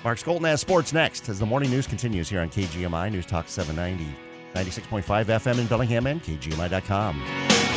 Mark Skolton has sports next as the morning news continues here on KGMI News Talk 790, 96.5 FM in Bellingham and KGMI.com.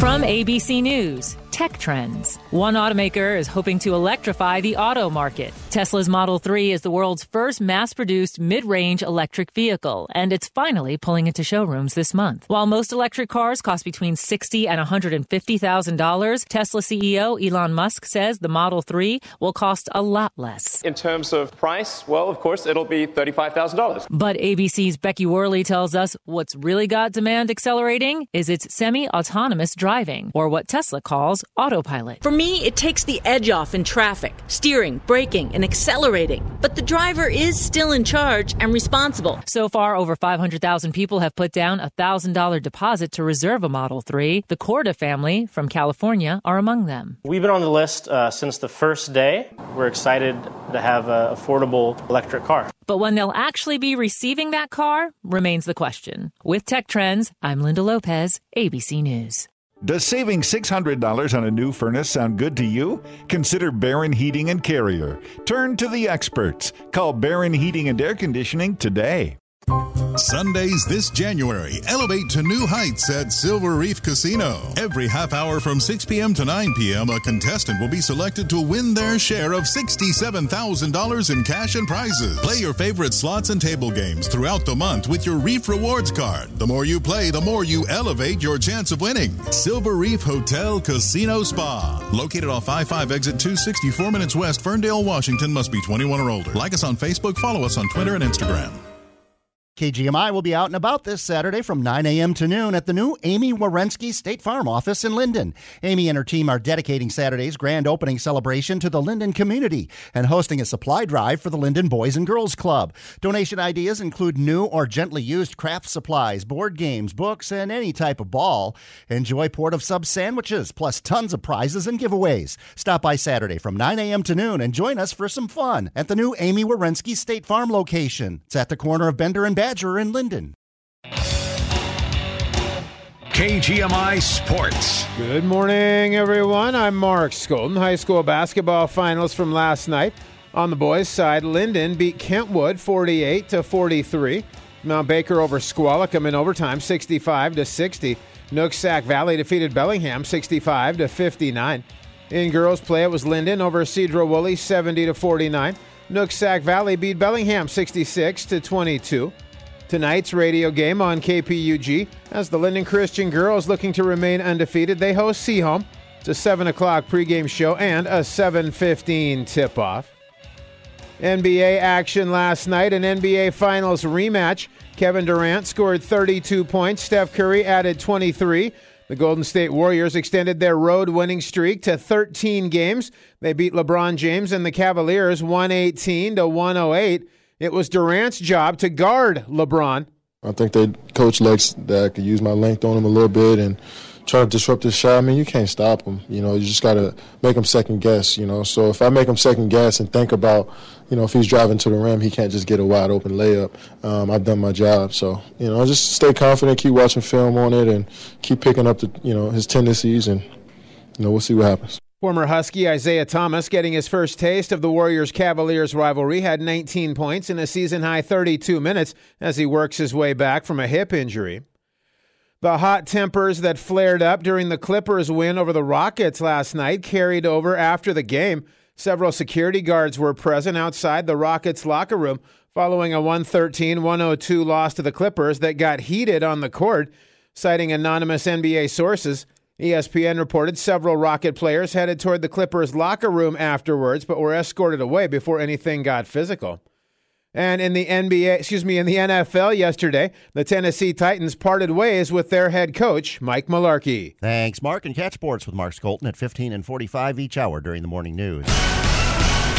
From ABC News, tech trends. One automaker is hoping to electrify the auto market. Tesla's Model 3 is the world's first mass produced mid range electric vehicle, and it's finally pulling into showrooms this month. While most electric cars cost between 60 and $150,000, Tesla CEO Elon Musk says the Model 3 will cost a lot less. In terms of price, well, of course, it'll be $35,000. But ABC's Becky Worley tells us what's really got demand accelerating is its semi autonomous driving, or what Tesla calls autopilot. For me, it takes the edge off in traffic, steering, braking, and accelerating. But the driver is still in charge and responsible. So far, over 500,000 people have put down a $1,000 deposit to reserve a Model 3. The Corda family from California are among them. We've been on the list uh, since the first day. We're excited to have an affordable electric car. But when they'll actually be receiving that car remains the question. With Tech Trends, I'm Linda Lopez, ABC News. Does saving $600 on a new furnace sound good to you? Consider Barron Heating and Carrier. Turn to the experts. Call Barron Heating and Air Conditioning today. Sundays this January, elevate to new heights at Silver Reef Casino. Every half hour from 6 p.m. to 9 p.m., a contestant will be selected to win their share of $67,000 in cash and prizes. Play your favorite slots and table games throughout the month with your Reef Rewards card. The more you play, the more you elevate your chance of winning. Silver Reef Hotel Casino Spa. Located off I-5 exit 264 minutes west, Ferndale, Washington, must be 21 or older. Like us on Facebook, follow us on Twitter and Instagram. KGMI will be out and about this Saturday from 9 a.m. to noon at the new Amy Wierenski State Farm office in Lynden. Amy and her team are dedicating Saturday's grand opening celebration to the Lynden community and hosting a supply drive for the Lynden Boys and Girls Club. Donation ideas include new or gently used craft supplies, board games, books, and any type of ball. Enjoy Port of Sub sandwiches, plus tons of prizes and giveaways. Stop by Saturday from 9 a.m. to noon and join us for some fun at the new Amy Wierenski State Farm location. It's at the corner of Bender and Badger in Lynden. KGMI Sports. Good morning, everyone. I'm Mark Skolton. High school basketball finals from last night. On the boys' side, Lynden beat Kentwood 48 to 43. Mount Baker over Squalicum in overtime 65 to 60. Nooksack Valley defeated Bellingham 65 to 59. In girls' play, it was Lynden over Sedro-Woolley 70 to 49. Nooksack Valley beat Bellingham 66 to 22. Tonight's radio game on KPUG as the Lynden Christian girls looking to remain undefeated. They host Sehome. It's a 7 o'clock pregame show and a 7.15 tip-off. NBA action last night, an NBA Finals rematch. Kevin Durant scored 32 points. Steph Curry added 23. The Golden State Warriors extended their road winning streak to 13 games. They beat LeBron James and the Cavaliers 118 to 108. It was Durant's job to guard LeBron. I think they coach likes that I could use my length on him a little bit and try to disrupt his shot. I mean, you can't stop him. You know, you just got to make him second guess. You know, so if I make him second guess and think about, you know, if he's driving to the rim, he can't just get a wide open layup. Um, I've done my job. So you know, just stay confident, keep watching film on it, and keep picking up the you know his tendencies, and you know we'll see what happens. Former Husky Isaiah Thomas getting his first taste of the Warriors Cavaliers rivalry had 19 points in a season high 32 minutes as he works his way back from a hip injury. The hot tempers that flared up during the Clippers' win over the Rockets last night carried over after the game. Several security guards were present outside the Rockets' locker room following a 113 102 loss to the Clippers that got heated on the court. Citing anonymous NBA sources, ESPN reported several Rocket players headed toward the Clippers' locker room afterwards, but were escorted away before anything got physical. And in the NBA, excuse me, in the NFL yesterday, the Tennessee Titans parted ways with their head coach, Mike Mularkey. Thanks, Mark, and catch sports with Mark Skolton at 15 and 45 each hour during the morning news.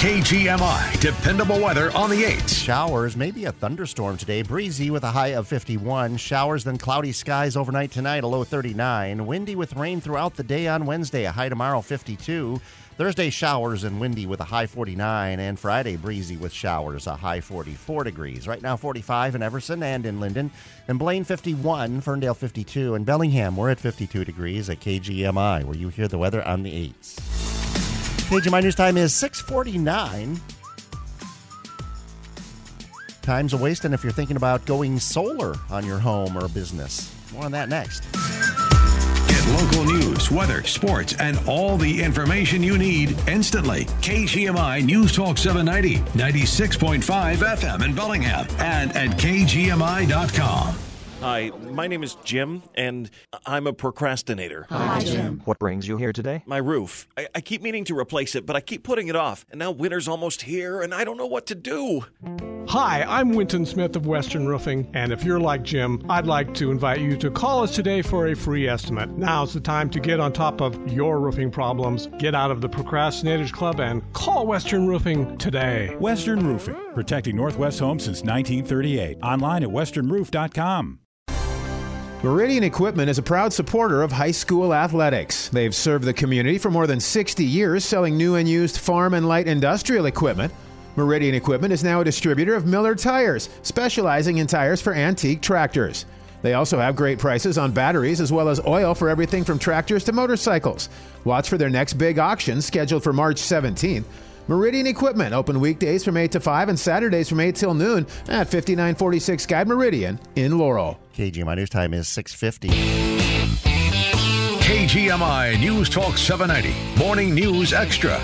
KGMI, dependable weather on the 8th. Showers, maybe a thunderstorm today. Breezy with a high of 51. Showers, then cloudy skies overnight tonight, a low 39. Windy with rain throughout the day on Wednesday, a high tomorrow 52. Thursday, showers and windy with a high 49. And Friday, breezy with showers, a high 44 degrees. Right now, 45 in Everson and in Lynden. And Blaine, 51. Ferndale, 52. And Bellingham, we're at 52 degrees at KGMI, where you hear the weather on the 8s. KGMI News Time is 649. Time's a waste, and if you're thinking about going solar on your home or business. More on that next. Get local news, weather, sports, and all the information you need instantly. KGMI News Talk 790, 96.5 FM in Bellingham, and at KGMI.com. Hi, my name is Jim, and I'm a procrastinator. Hi, Jim. What brings you here today? My roof. I, I, keep meaning to replace it, but I keep putting it off. And now winter's almost here, and I don't know what to do. Hi, I'm Winton Smith of Western Roofing, and if you're like Jim, I'd like to invite you to call us today for a free estimate. Now's the time to get on top of your roofing problems. Get out of the Procrastinators Club and call Western Roofing today. Western Roofing, protecting Northwest homes since 1938. Online at westernroof.com. Meridian Equipment is a proud supporter of high school athletics. They've served the community for more than 60 years selling new and used farm and light industrial equipment. Meridian Equipment is now a distributor of Miller Tires, specializing in tires for antique tractors. They also have great prices on batteries as well as oil for everything from tractors to motorcycles. Watch for their next big auction scheduled for March 17th. Meridian Equipment open weekdays from 8 to 5 and Saturdays from 8 till noon at 5946 Guide Meridian in Laurel. KGMI News Time is 650. KGMI News Talk 790, Morning News Extra.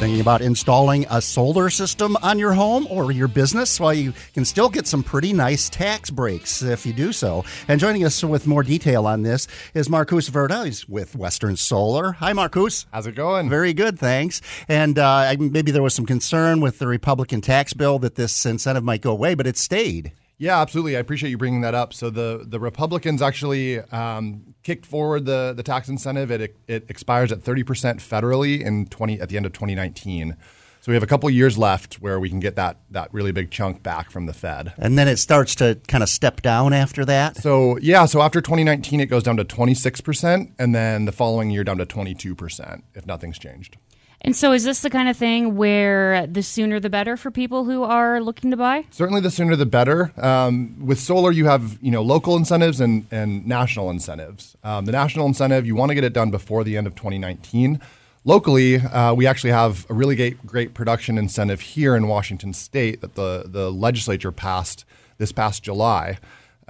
Thinking about installing a solar system on your home or your business? Well, you can still get some pretty nice tax breaks if you do so. And joining us with more detail on this is Marcus Verda. He's with Western Solar. Hi, Marcus. How's it going? Very good, thanks. And uh, maybe there was some concern with the Republican tax bill that this incentive might go away, but it stayed. Yeah, absolutely. I appreciate you bringing that up. So the the Republicans actually um, kicked forward the the tax incentive. It it expires at thirty percent federally in twenty at the end of twenty nineteen. So we have a couple years left where we can get that that really big chunk back from the Fed. And then it starts to kind of step down after that. So yeah, so after 2019 it goes down to 26% and then the following year down to 22% if nothing's changed. And so, is this the kind of thing where the sooner the better for people who are looking to buy? Certainly, the sooner the better. Um, with solar, you have you know local incentives and, and national incentives. Um, the national incentive, you want to get it done before the end of 2019. Locally, uh, we actually have a really great, great production incentive here in Washington State that the the legislature passed this past July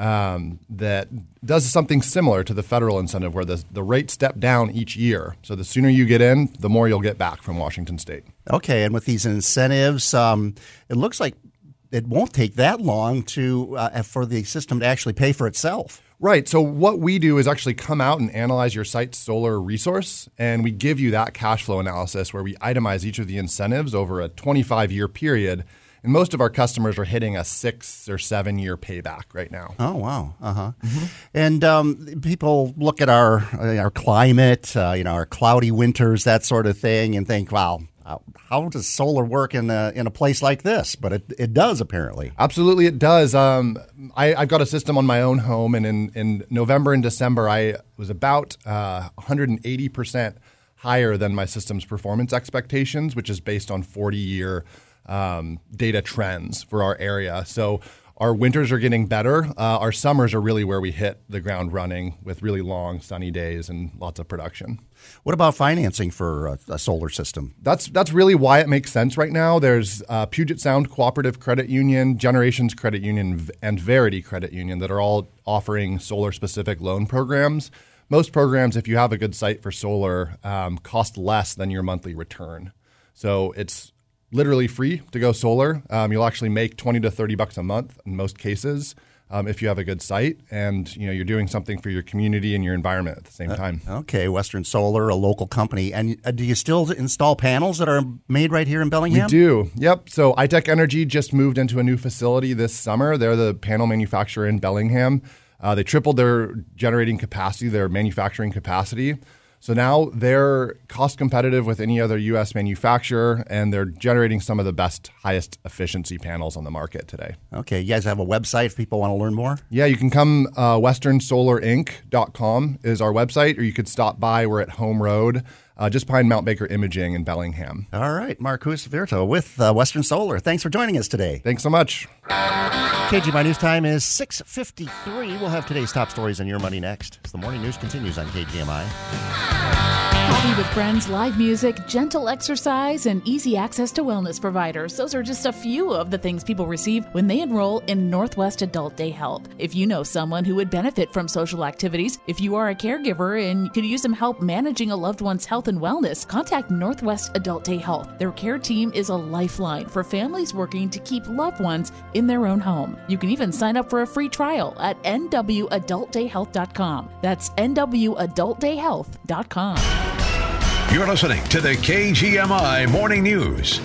um, that does something similar to the federal incentive where the, the rate step down each year. So the sooner you get in, the more you'll get back from Washington State. Okay, and with these incentives, um, it looks like it won't take that long to uh, for the system to actually pay for itself. Right. So what we do is actually come out and analyze your site's solar resource, and we give you that cash flow analysis where we itemize each of the incentives over a 25 year period and most of our customers are hitting a six or seven year payback right now. Oh wow, uh huh. Mm-hmm. And um, people look at our uh, our climate, uh, you know, our cloudy winters, that sort of thing, and think, wow. How does solar work in a, in a place like this? But it, it does apparently. Absolutely, it does. Um, I, have got a system on my own home, and in, in November and December, I was about uh, 180 percent higher than my system's performance expectations, which is based on 40 year um, data trends for our area. So our winters are getting better. Uh, our summers are really where we hit the ground running with really long sunny days and lots of production. What about financing for a, a solar system? That's that's really why it makes sense right now. There's uh, Puget Sound Cooperative Credit Union, Generations Credit Union, and Verity Credit Union that are all offering solar specific loan programs. Most programs, if you have a good site for solar, um, cost less than your monthly return. So it's literally free to go solar. Um, you'll actually make 20 to 30 bucks a month in most cases. Um, if you have a good site and you know you're doing something for your community and your environment at the same uh, time. Uh, okay, Western Solar, a local company, and uh, do you still install panels that are made right here in Bellingham? We do. Yep. So Itek Energy just moved into a new facility this summer. They're the panel manufacturer in Bellingham. Uh, they tripled their generating capacity, their manufacturing capacity. So now they're cost competitive with any other U.S. manufacturer, and they're generating some of the best, highest efficiency panels on the market today. Okay, you guys have a website if people want to learn more? Yeah, you can come. Uh, WesternSolarInc.com is our website, or you could stop by. We're at Home Road uh, just behind Mount Baker Imaging in Bellingham. All right, Marcus Virto with uh, Western Solar. Thanks for joining us today. Thanks so much. KGMI News time is 6.53. We'll have today's top stories on Your Money next as the morning news continues on KGMI. Coffee with friends, live music, gentle exercise, and easy access to wellness providers. Those are just a few of the things people receive when they enroll in Northwest Adult Day Health. If you know someone who would benefit from social activities, if you are a caregiver and could use some help managing a loved one's health and wellness, contact Northwest Adult Day Health. Their care team is a lifeline for families working to keep loved ones in their own home. You can even sign up for a free trial at nwadultdayhealth.com. That's nwadultdayhealth.com. You're listening to the KGMI Morning News.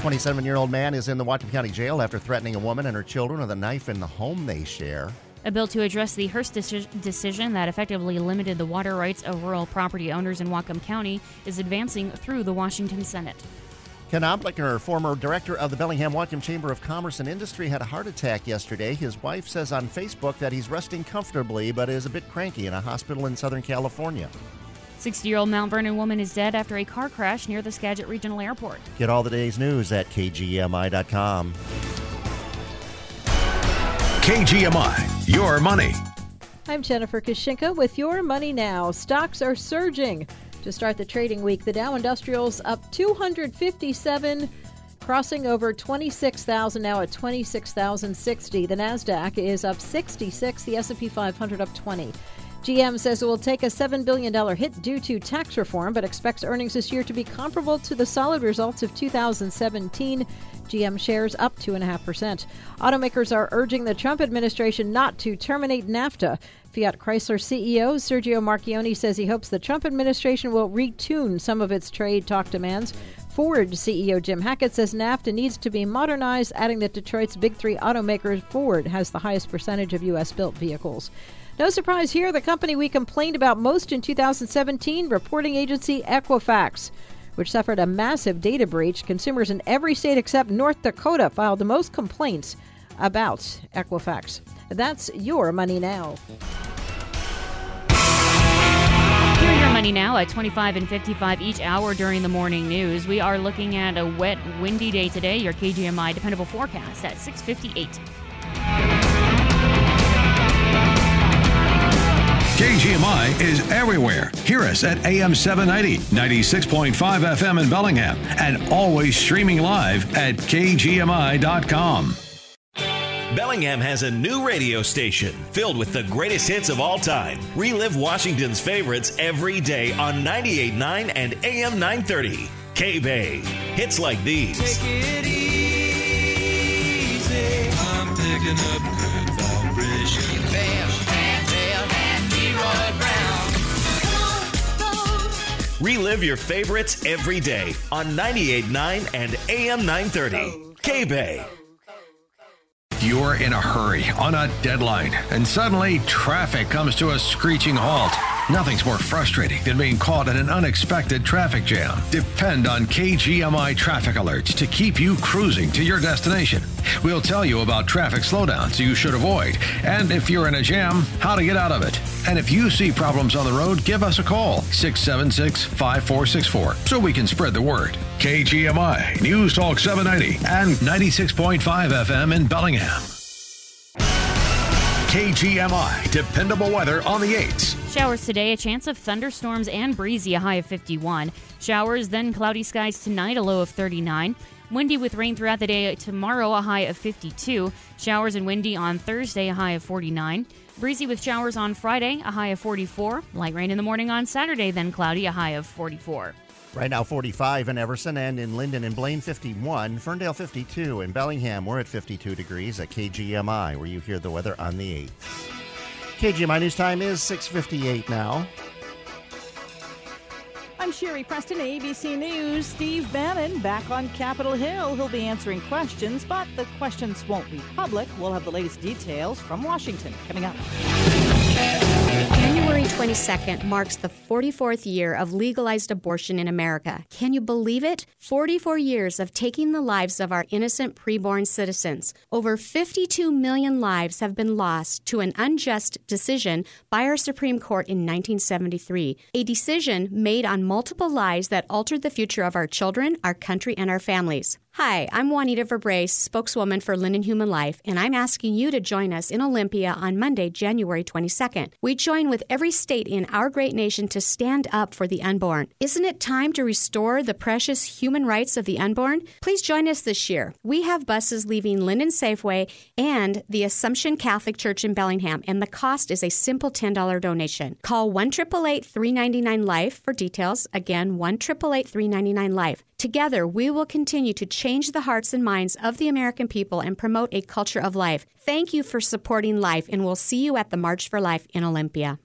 27 year old man is in the Whatcom County Jail after threatening a woman and her children with a knife in the home they share. A bill to address the Hirst deci- decision that effectively limited the water rights of rural property owners in Whatcom County is advancing through the Washington Senate. Ken Oplinger, former director of the Bellingham Whatcom Chamber of Commerce and Industry, had a heart attack yesterday. His wife says on Facebook that he's resting comfortably but is a bit cranky in a hospital in Southern California. 60 year old Mount Vernon woman is dead after a car crash near the Skagit Regional Airport. Get all the day's news at kgmi.com. KGMI, your money. I'm Jennifer Kushinka with your money now. Stocks are surging. To start the trading week, the Dow Industrials up 257 crossing over 26,000 now at 26,060. The Nasdaq is up 66, the S&P 500 up 20. GM says it will take a $7 billion hit due to tax reform, but expects earnings this year to be comparable to the solid results of 2017. GM shares up 2.5%. Automakers are urging the Trump administration not to terminate NAFTA. Fiat Chrysler CEO Sergio Marchionne says he hopes the Trump administration will retune some of its trade talk demands. Ford CEO Jim Hackett says NAFTA needs to be modernized, adding that Detroit's big three automakers Ford has the highest percentage of U.S. built vehicles. No surprise here, the company we complained about most in 2017, reporting agency Equifax, which suffered a massive data breach. Consumers in every state except North Dakota filed the most complaints about Equifax. That's your money now. Your money now at 25 and 55 each hour during the morning news. We are looking at a wet, windy day today. Your KGMI dependable forecast at 658. KGMI is everywhere. Hear us at AM 790, 96.5 FM in Bellingham, and always streaming live at KGMI.com. Bellingham has a new radio station filled with the greatest hits of all time. Relive Washington's favorites every day on 98.9 and AM 930. K Bay. Hits like these. Take Relive your favorites every day on 98.9 and AM 930. K Bay. You're in a hurry, on a deadline, and suddenly traffic comes to a screeching halt. Nothing's more frustrating than being caught in an unexpected traffic jam. Depend on KGMI traffic alerts to keep you cruising to your destination. We'll tell you about traffic slowdowns you should avoid, and if you're in a jam, how to get out of it. And if you see problems on the road, give us a call 676 5464 so we can spread the word. KGMI News Talk 790 and 96.5 FM in Bellingham. KGMI dependable weather on the 8s. Showers today, a chance of thunderstorms and breezy, a high of 51. Showers, then cloudy skies tonight, a low of 39. Windy with rain throughout the day tomorrow, a high of 52. Showers and windy on Thursday, a high of 49. Breezy with showers on Friday, a high of 44. Light rain in the morning on Saturday, then cloudy, a high of 44. Right now, 45 in Everson and in Lynden and Blaine, 51. Ferndale, 52. In Bellingham, we're at 52 degrees at KGMI, where you hear the weather on the 8th. KGMI news time is 6.58 now. I'm Sherry Preston, ABC News. Steve Bannon back on Capitol Hill. He'll be answering questions, but the questions won't be public. We'll have the latest details from Washington coming up. January 20. 22nd marks the 44th year of legalized abortion in America. Can you believe it? 44 years of taking the lives of our innocent preborn citizens. Over 52 million lives have been lost to an unjust decision by our Supreme Court in 1973, a decision made on multiple lies that altered the future of our children, our country, and our families. Hi, I'm Juanita Verbrace, spokeswoman for Lynden Human Life, and I'm asking you to join us in Olympia on Monday, January 22nd. We join with every state in our great nation to stand up for the unborn. Isn't it time to restore the precious human rights of the unborn? Please join us this year. We have buses leaving Lynden Safeway and the Assumption Catholic Church in Bellingham, and the cost is a simple $10 donation. Call 1 399 Life for details. Again, 1 399 Life. Together, we will continue to change the hearts and minds of the American people and promote a culture of life. Thank you for supporting life, and we'll see you at the March for Life in Olympia.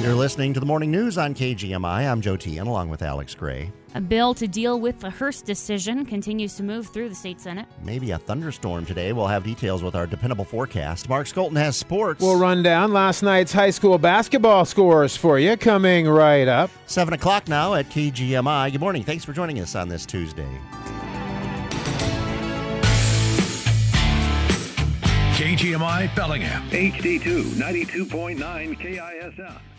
You're listening to the morning news on KGMI. I'm Joe Tian along with Alex Gray. A bill to deal with the Hirst decision continues to move through the state Senate. Maybe a thunderstorm today. We'll have details with our dependable forecast. Mark Skolton has sports. We'll run down last night's high school basketball scores for you coming right up. 7 o'clock now at KGMI. Good morning. Thanks for joining us on this Tuesday. KGMI Bellingham. HD2 92.9 KISM. And 96.